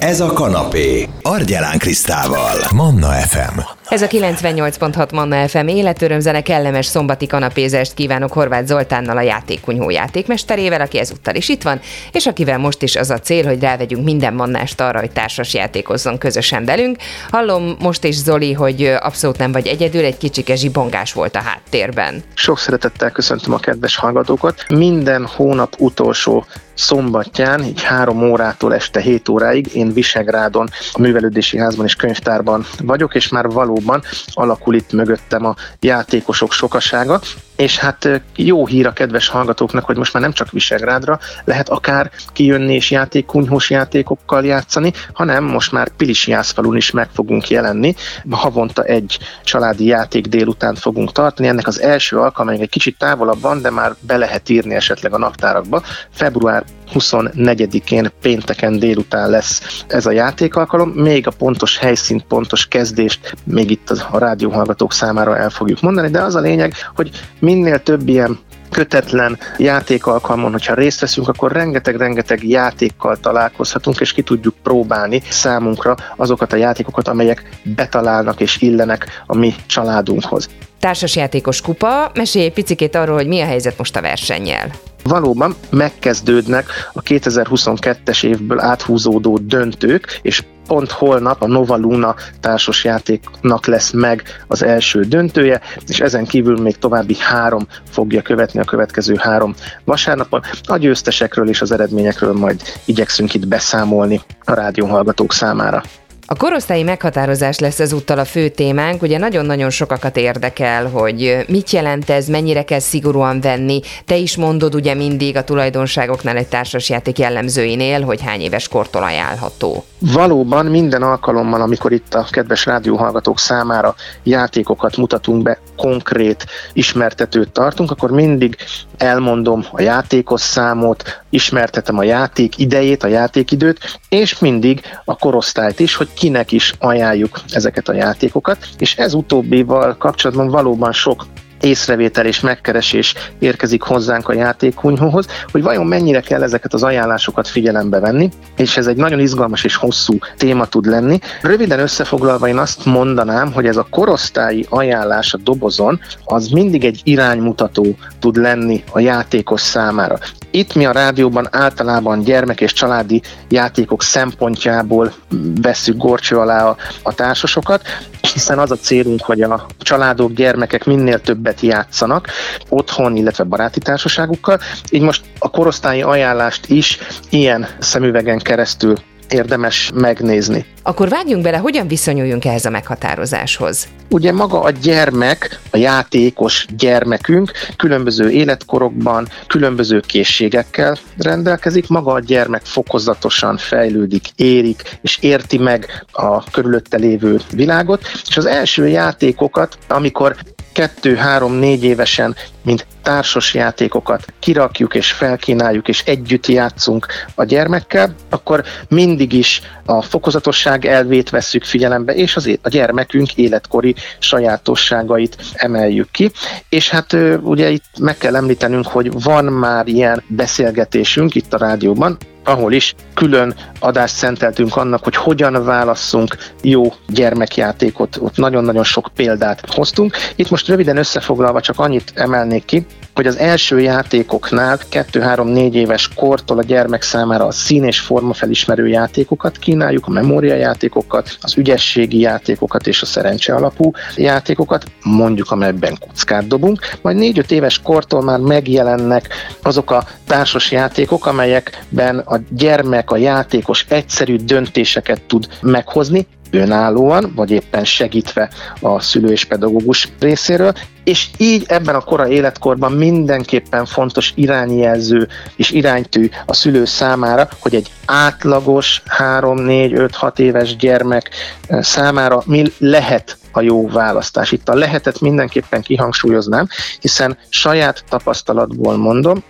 Ez a kanapé. Argyelán Krisztával. Manna FM. Ez a 98.6 Manna FM életörömzene kellemes szombati kanapézest kívánok Horváth Zoltánnal a játékkunyhó játékmesterével, aki ezúttal is itt van, és akivel most is az a cél, hogy rávegyünk minden mannást arra, hogy társas játékozzon közösen velünk. Hallom most is Zoli, hogy abszolút nem vagy egyedül, egy kicsike zsibongás volt a háttérben. Sok szeretettel köszöntöm a kedves hallgatókat. Minden hónap utolsó szombatján, így három órától este 7 óráig én Visegrádon, a művelődési házban és könyvtárban vagyok, és már valóban alakul itt mögöttem a játékosok sokasága, és hát jó hír a kedves hallgatóknak, hogy most már nem csak Visegrádra lehet akár kijönni és játékkunyhós játékokkal játszani, hanem most már Jászfalun is meg fogunk jelenni. Havonta egy családi játék délután fogunk tartani. Ennek az első alkalma egy kicsit távolabb van, de már be lehet írni esetleg a naptárakba. Február 24-én pénteken délután lesz ez a játékalkalom. Még a pontos helyszínt, pontos kezdést még itt a rádióhallgatók számára el fogjuk mondani, de az a lényeg, hogy minél több ilyen kötetlen játékalkalmon, hogyha részt veszünk, akkor rengeteg-rengeteg játékkal találkozhatunk, és ki tudjuk próbálni számunkra azokat a játékokat, amelyek betalálnak és illenek a mi családunkhoz. Társasjátékos kupa, mesélj egy picit arról, hogy mi a helyzet most a versennyel valóban megkezdődnek a 2022-es évből áthúzódó döntők, és pont holnap a Nova Luna társasjátéknak lesz meg az első döntője, és ezen kívül még további három fogja követni a következő három vasárnapon. A győztesekről és az eredményekről majd igyekszünk itt beszámolni a rádióhallgatók számára. A korosztályi meghatározás lesz ezúttal a fő témánk. Ugye nagyon-nagyon sokakat érdekel, hogy mit jelent ez, mennyire kell szigorúan venni. Te is mondod ugye mindig a tulajdonságoknál egy társasjáték jellemzőinél, hogy hány éves kortól ajánlható. Valóban minden alkalommal, amikor itt a kedves rádióhallgatók számára játékokat mutatunk be, konkrét ismertetőt tartunk, akkor mindig elmondom a játékos számot, ismertetem a játék idejét, a játékidőt, és mindig a korosztályt is, hogy kinek is ajánljuk ezeket a játékokat, és ez utóbbival kapcsolatban valóban sok észrevétel és megkeresés érkezik hozzánk a játékhunyhóhoz, hogy vajon mennyire kell ezeket az ajánlásokat figyelembe venni, és ez egy nagyon izgalmas és hosszú téma tud lenni. Röviden összefoglalva én azt mondanám, hogy ez a korosztályi ajánlás a dobozon, az mindig egy iránymutató tud lenni a játékos számára. Itt mi a rádióban általában gyermek és családi játékok szempontjából veszük gorcső alá a, a társasokat, hiszen az a célunk, hogy a családok, gyermekek minél többet játszanak otthon, illetve baráti társaságukkal. Így most a korosztályi ajánlást is ilyen szemüvegen keresztül érdemes megnézni. Akkor vágjunk bele, hogyan viszonyuljunk ehhez a meghatározáshoz? Ugye maga a gyermek, a játékos gyermekünk különböző életkorokban, különböző készségekkel rendelkezik, maga a gyermek fokozatosan fejlődik, érik, és érti meg a körülötte lévő világot, és az első játékokat, amikor kettő, három, négy évesen, mint társas játékokat kirakjuk és felkínáljuk, és együtt játszunk a gyermekkel, akkor mindig is a fokozatosság elvét vesszük figyelembe, és az a gyermekünk életkori sajátosságait emeljük ki. És hát ugye itt meg kell említenünk, hogy van már ilyen beszélgetésünk itt a rádióban, ahol is külön adást szenteltünk annak, hogy hogyan válasszunk jó gyermekjátékot. Ott nagyon-nagyon sok példát hoztunk. Itt most röviden összefoglalva csak annyit emelnék ki, hogy az első játékoknál 2-3-4 éves kortól a gyermek számára a szín és forma felismerő játékokat kínáljuk, a memória játékokat, az ügyességi játékokat és a szerencse alapú játékokat, mondjuk amelyben kockát dobunk, majd 4-5 éves kortól már megjelennek azok a társas játékok, amelyekben a gyermek, a játékos egyszerű döntéseket tud meghozni, önállóan, vagy éppen segítve a szülő és pedagógus részéről, és így ebben a kora életkorban mindenképpen fontos irányjelző és iránytű a szülő számára, hogy egy átlagos 3, 4, 5, 6 éves gyermek eh, számára mi lehet a jó választás. Itt a lehetet mindenképpen kihangsúlyoznám, hiszen saját tapasztalatból mondom,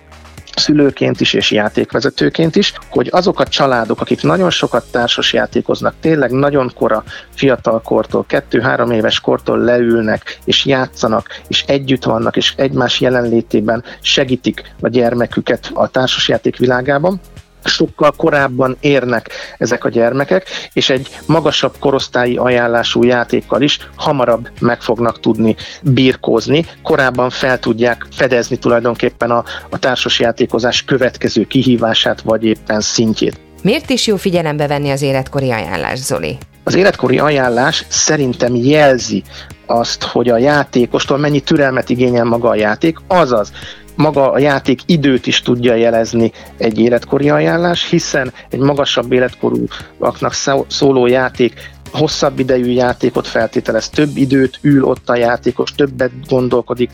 szülőként is és játékvezetőként is, hogy azok a családok, akik nagyon sokat társas játékoznak, tényleg nagyon kora fiatal kortól, kettő-három éves kortól leülnek és játszanak, és együtt vannak, és egymás jelenlétében segítik a gyermeküket a társasjáték világában, sokkal korábban érnek ezek a gyermekek, és egy magasabb korosztályi ajánlású játékkal is hamarabb meg fognak tudni birkózni, korábban fel tudják fedezni tulajdonképpen a, a társasjátékozás következő kihívását, vagy éppen szintjét. Miért is jó figyelembe venni az életkori ajánlás, Zoli? Az életkori ajánlás szerintem jelzi azt, hogy a játékostól mennyi türelmet igényel maga a játék, azaz maga a játék időt is tudja jelezni egy életkori ajánlás, hiszen egy magasabb életkorúaknak szóló játék hosszabb idejű játékot feltételez, több időt ül ott a játékos, többet gondolkodik,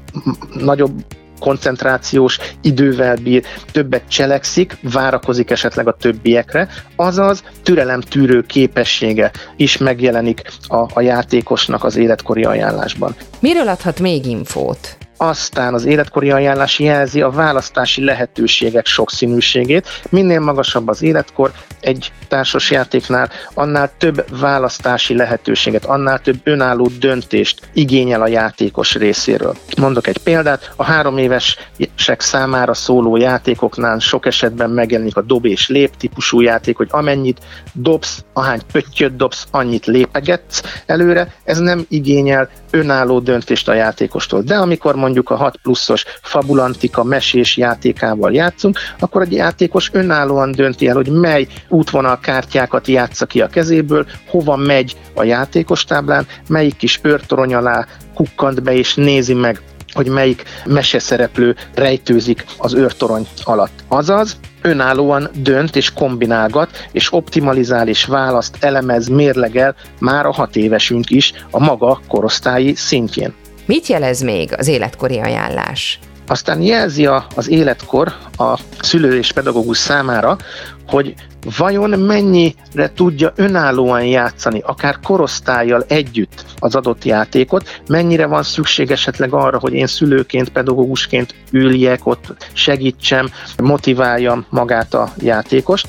nagyobb koncentrációs idővel bír, többet cselekszik, várakozik esetleg a többiekre, azaz türelem-tűrő képessége is megjelenik a, a játékosnak az életkori ajánlásban. Miről adhat még infót? Aztán az életkori ajánlás jelzi a választási lehetőségek sokszínűségét. Minél magasabb az életkor egy társasjátéknál, annál több választási lehetőséget, annál több önálló döntést igényel a játékos részéről. Mondok egy példát, a három évesek számára szóló játékoknál sok esetben megjelenik a dob és lép típusú játék, hogy amennyit dobsz, ahány pöttyöt dobsz, annyit lépegetsz előre. Ez nem igényel önálló döntést a játékostól. De amikor mondjuk a 6 pluszos fabulantika mesés játékával játszunk, akkor egy játékos önállóan dönti el, hogy mely útvonal kártyákat játsza ki a kezéből, hova megy a játékos táblán, melyik kis őrtorony alá kukkant be és nézi meg hogy melyik meseszereplő rejtőzik az őrtorony alatt. Azaz, önállóan dönt és kombinálgat, és optimalizál és választ, elemez, mérlegel már a hat évesünk is a maga korosztályi szintjén. Mit jelez még az életkori ajánlás? Aztán jelzi az életkor a szülő és pedagógus számára, hogy vajon mennyire tudja önállóan játszani, akár korosztályjal együtt az adott játékot, mennyire van szükség esetleg arra, hogy én szülőként, pedagógusként üljek ott, segítsem, motiváljam magát a játékost.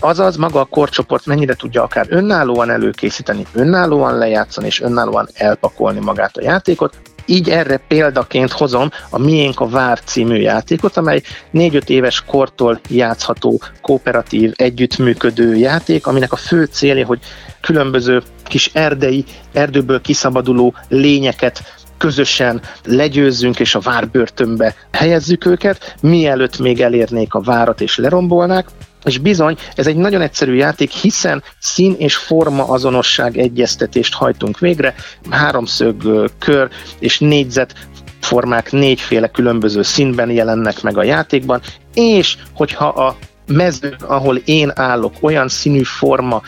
Azaz maga a korcsoport mennyire tudja akár önállóan előkészíteni, önállóan lejátszani és önállóan elpakolni magát a játékot, így erre példaként hozom a Miénk a Vár című játékot, amely 4-5 éves kortól játszható, kooperatív, együttműködő játék, aminek a fő célja, hogy különböző kis erdei, erdőből kiszabaduló lényeket közösen legyőzzünk és a várbörtönbe helyezzük őket, mielőtt még elérnék a várat és lerombolnák. És bizony, ez egy nagyon egyszerű játék, hiszen szín és forma azonosság egyeztetést hajtunk végre, háromszög, kör és négyzet formák négyféle különböző színben jelennek meg a játékban, és hogyha a mező, ahol én állok, olyan színű forma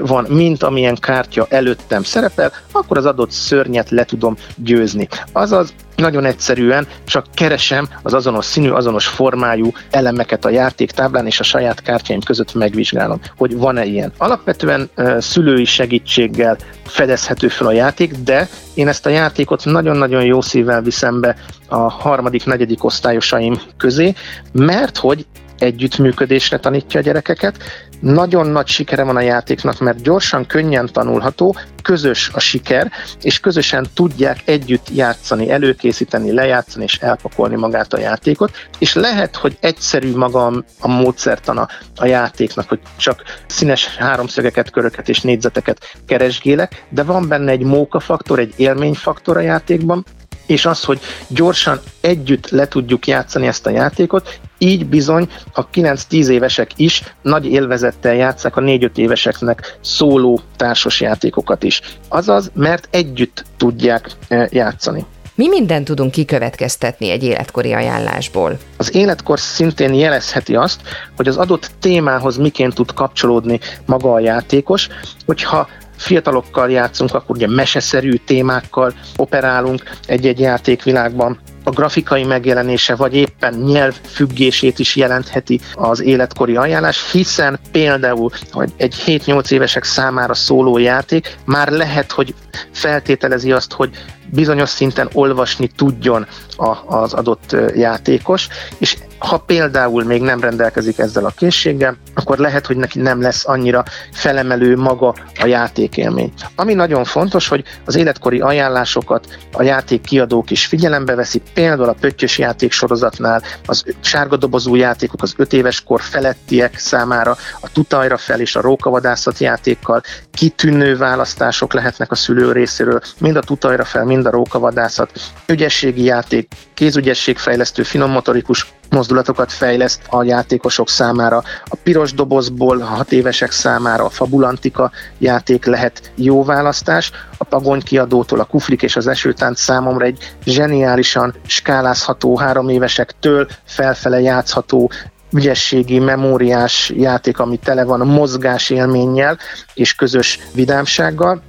van, mint amilyen kártya előttem szerepel, akkor az adott szörnyet le tudom győzni. Azaz nagyon egyszerűen csak keresem az azonos színű, azonos formájú elemeket a játéktáblán, és a saját kártyáim között megvizsgálom, hogy van-e ilyen. Alapvetően szülői segítséggel fedezhető fel a játék, de én ezt a játékot nagyon-nagyon jó szívvel viszem be a harmadik, negyedik osztályosaim közé, mert hogy együttműködésre tanítja a gyerekeket. Nagyon nagy sikere van a játéknak, mert gyorsan, könnyen tanulható, közös a siker, és közösen tudják együtt játszani, előkészíteni, lejátszani és elpakolni magát a játékot, és lehet, hogy egyszerű maga a módszertana a játéknak, hogy csak színes háromszögeket, köröket és négyzeteket keresgélek, de van benne egy mókafaktor, egy élményfaktor a játékban, és az, hogy gyorsan együtt le tudjuk játszani ezt a játékot, így bizony a 9-10 évesek is nagy élvezettel játszák a 4-5 éveseknek szóló társas játékokat is. Azaz, mert együtt tudják e, játszani. Mi mindent tudunk kikövetkeztetni egy életkori ajánlásból? Az életkor szintén jelezheti azt, hogy az adott témához miként tud kapcsolódni maga a játékos, hogyha fiatalokkal játszunk, akkor ugye meseszerű témákkal operálunk egy-egy játékvilágban, a grafikai megjelenése, vagy éppen nyelv függését is jelentheti az életkori ajánlás, hiszen például hogy egy 7-8 évesek számára szóló játék már lehet, hogy feltételezi azt, hogy bizonyos szinten olvasni tudjon a, az adott játékos, és Ha például még nem rendelkezik ezzel a készséggel, akkor lehet, hogy neki nem lesz annyira felemelő maga a játékélmény. Ami nagyon fontos, hogy az életkori ajánlásokat a játék kiadók is figyelembe veszik, például a pöttyös játék sorozatnál az sárga dobozú játékok az 5 éves kor felettiek számára, a tutajra fel és a rókavadászat játékkal kitűnő választások lehetnek a szülő részéről, mind a tutajra fel, mind a rókavadászat, ügyességi játék, kézügyességfejlesztő, finommotorikus mozdulatokat fejleszt a játékosok számára. A piros dobozból a hat évesek számára a Fabulantika játék lehet jó választás. A Pagony kiadótól a Kuflik és az Esőtánc számomra egy zseniálisan skálázható három évesektől felfele játszható ügyességi, memóriás játék, ami tele van mozgás élménnyel és közös vidámsággal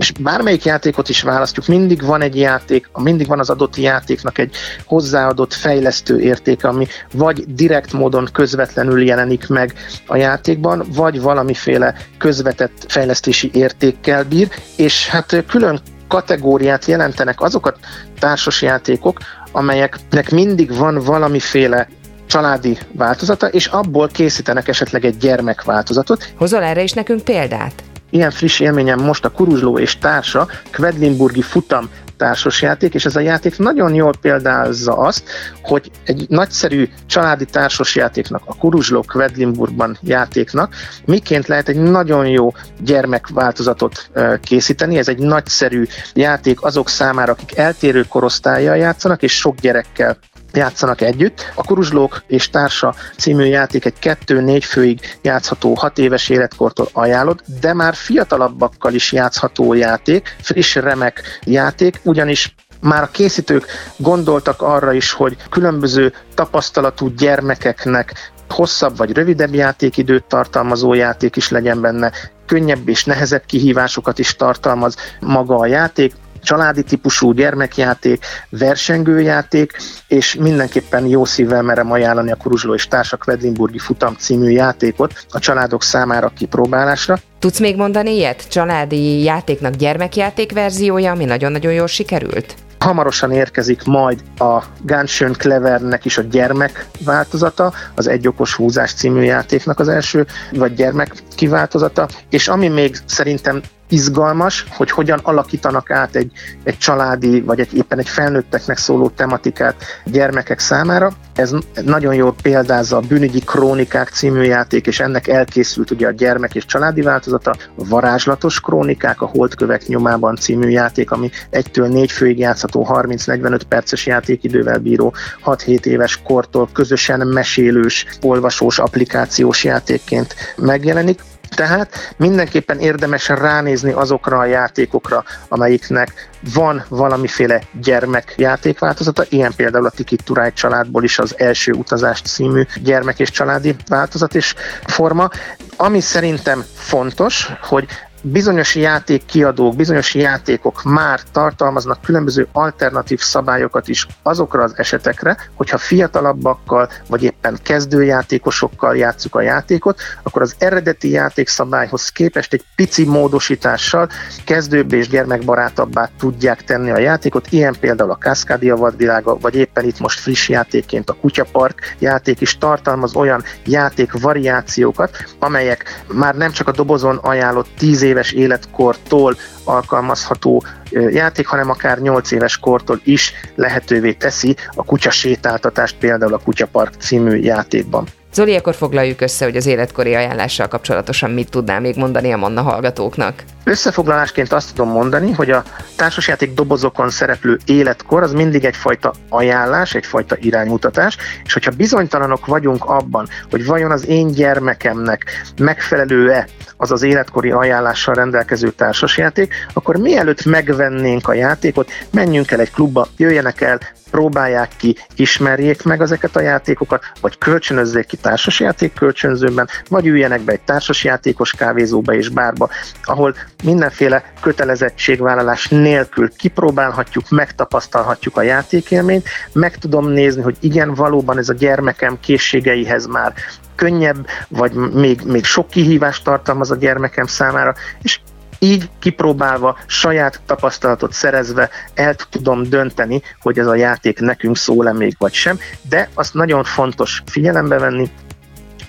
és bármelyik játékot is választjuk, mindig van egy játék, mindig van az adott játéknak egy hozzáadott fejlesztő értéke, ami vagy direkt módon közvetlenül jelenik meg a játékban, vagy valamiféle közvetett fejlesztési értékkel bír, és hát külön kategóriát jelentenek azok a társas játékok, amelyeknek mindig van valamiféle családi változata, és abból készítenek esetleg egy gyermekváltozatot. Hozol erre is nekünk példát? Ilyen friss élményem most a Kuruzsló és társa Kvedlinburgi futam társasjáték, és ez a játék nagyon jól példázza azt, hogy egy nagyszerű családi társasjátéknak, a Kuruzsló Kvedlinburgban játéknak miként lehet egy nagyon jó gyermekváltozatot készíteni. Ez egy nagyszerű játék azok számára, akik eltérő korosztályjal játszanak, és sok gyerekkel játszanak együtt. A Kuruzslók és Társa című játék egy 2-4 főig játszható 6 éves életkortól ajánlott, de már fiatalabbakkal is játszható játék, friss, remek játék, ugyanis már a készítők gondoltak arra is, hogy különböző tapasztalatú gyermekeknek hosszabb vagy rövidebb játékidőt tartalmazó játék is legyen benne, könnyebb és nehezebb kihívásokat is tartalmaz maga a játék, családi típusú gyermekjáték, versengőjáték, és mindenképpen jó szívvel merem ajánlani a Kuruzsló és Társak Vedlinburgi Futam című játékot a családok számára kipróbálásra. Tudsz még mondani ilyet? Családi játéknak gyermekjáték verziója, ami nagyon-nagyon jól sikerült? Hamarosan érkezik majd a Gunshön Clevernek is a gyermek változata, az Egy okos húzás című játéknak az első, vagy gyermek kiváltozata, és ami még szerintem izgalmas, hogy hogyan alakítanak át egy, egy családi, vagy egy, éppen egy felnőtteknek szóló tematikát gyermekek számára. Ez nagyon jól példázza a Bűnügyi Krónikák című játék, és ennek elkészült ugye a gyermek és családi változata, a Varázslatos Krónikák, a Holdkövek nyomában című játék, ami egytől négy főig játszható 30-45 perces játékidővel bíró 6-7 éves kortól közösen mesélős, olvasós, applikációs játékként megjelenik. Tehát mindenképpen érdemes ránézni azokra a játékokra, amelyiknek van valamiféle gyermek játékváltozata, ilyen például a Ticket to családból is az első utazás című gyermek és családi változat és forma. Ami szerintem fontos, hogy bizonyos játékkiadók, bizonyos játékok már tartalmaznak különböző alternatív szabályokat is azokra az esetekre, hogyha fiatalabbakkal, vagy éppen kezdőjátékosokkal játszuk a játékot, akkor az eredeti játékszabályhoz képest egy pici módosítással kezdőbb és gyermekbarátabbá tudják tenni a játékot, ilyen például a Cascadia vadvilága, vagy éppen itt most friss játékként a Kutyapark játék is tartalmaz olyan játék variációkat, amelyek már nem csak a dobozon ajánlott 10 éves életkortól alkalmazható játék, hanem akár 8 éves kortól is lehetővé teszi a kutya sétáltatást például a Kutyapark című játékban. Zoli, akkor foglaljuk össze, hogy az életkori ajánlással kapcsolatosan mit tudnál még mondani a Manna hallgatóknak. Összefoglalásként azt tudom mondani, hogy a társasjáték dobozokon szereplő életkor az mindig egyfajta ajánlás, egyfajta iránymutatás, és hogyha bizonytalanok vagyunk abban, hogy vajon az én gyermekemnek megfelelő-e az az életkori ajánlással rendelkező társasjáték, akkor mielőtt megvennénk a játékot, menjünk el egy klubba, jöjjenek el, próbálják ki, ismerjék meg ezeket a játékokat, vagy kölcsönözzék ki társasjáték kölcsönzőben, vagy üljenek be egy társasjátékos kávézóba és bárba, ahol mindenféle kötelezettségvállalás nélkül kipróbálhatjuk, megtapasztalhatjuk a játékélményt, meg tudom nézni, hogy igen, valóban ez a gyermekem készségeihez már könnyebb, vagy még, még sok kihívást tartalmaz a gyermekem számára, és Így kipróbálva, saját tapasztalatot szerezve el tudom dönteni, hogy ez a játék nekünk szól-e még vagy sem, de azt nagyon fontos figyelembe venni,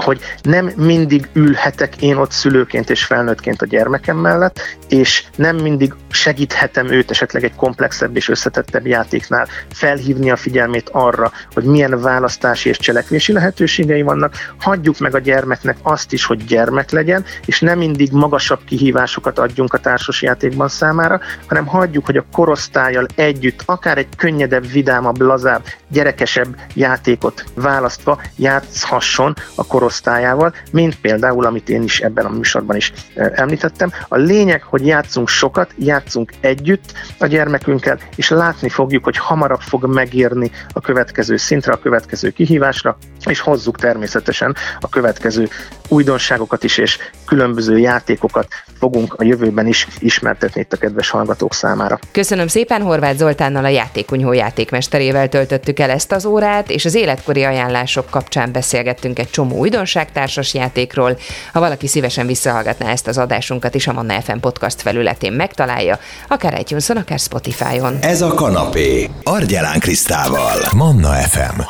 hogy nem mindig ülhetek én ott szülőként és felnőttként a gyermekem mellett, és nem mindig segíthetem őt esetleg egy komplexebb és összetettebb játéknál felhívni a figyelmét arra, hogy milyen választási és cselekvési lehetőségei vannak. Hagyjuk meg a gyermeknek azt is, hogy gyermek legyen, és nem mindig magasabb kihívásokat adjunk a társasjátékban számára, hanem hagyjuk, hogy a korosztályjal együtt akár egy könnyedebb, vidámabb, lazább, gyerekesebb játékot választva játszhasson a korosztályával, mint például, amit én is ebben a műsorban is említettem. A lényeg, hogy játszunk sokat, játszunk együtt a gyermekünkkel, és látni fogjuk, hogy hamarabb fog megírni a következő szintre, a következő kihívásra, és hozzuk természetesen a következő újdonságokat is, és különböző játékokat fogunk a jövőben is ismertetni itt a kedves hallgatók számára. Köszönöm szépen, Horváth Zoltánnal a játékunyhó játékmesterével töltöttük el ezt az órát, és az életkori ajánlások kapcsán beszélgettünk egy csomó újdonságtársas játékról. Ha valaki szívesen visszahallgatná ezt az adásunkat is, a Manna FM podcast felületén megtalálja, akár itunes akár Spotify-on. Ez a kanapé. Argyelán Krisztával. Manna FM.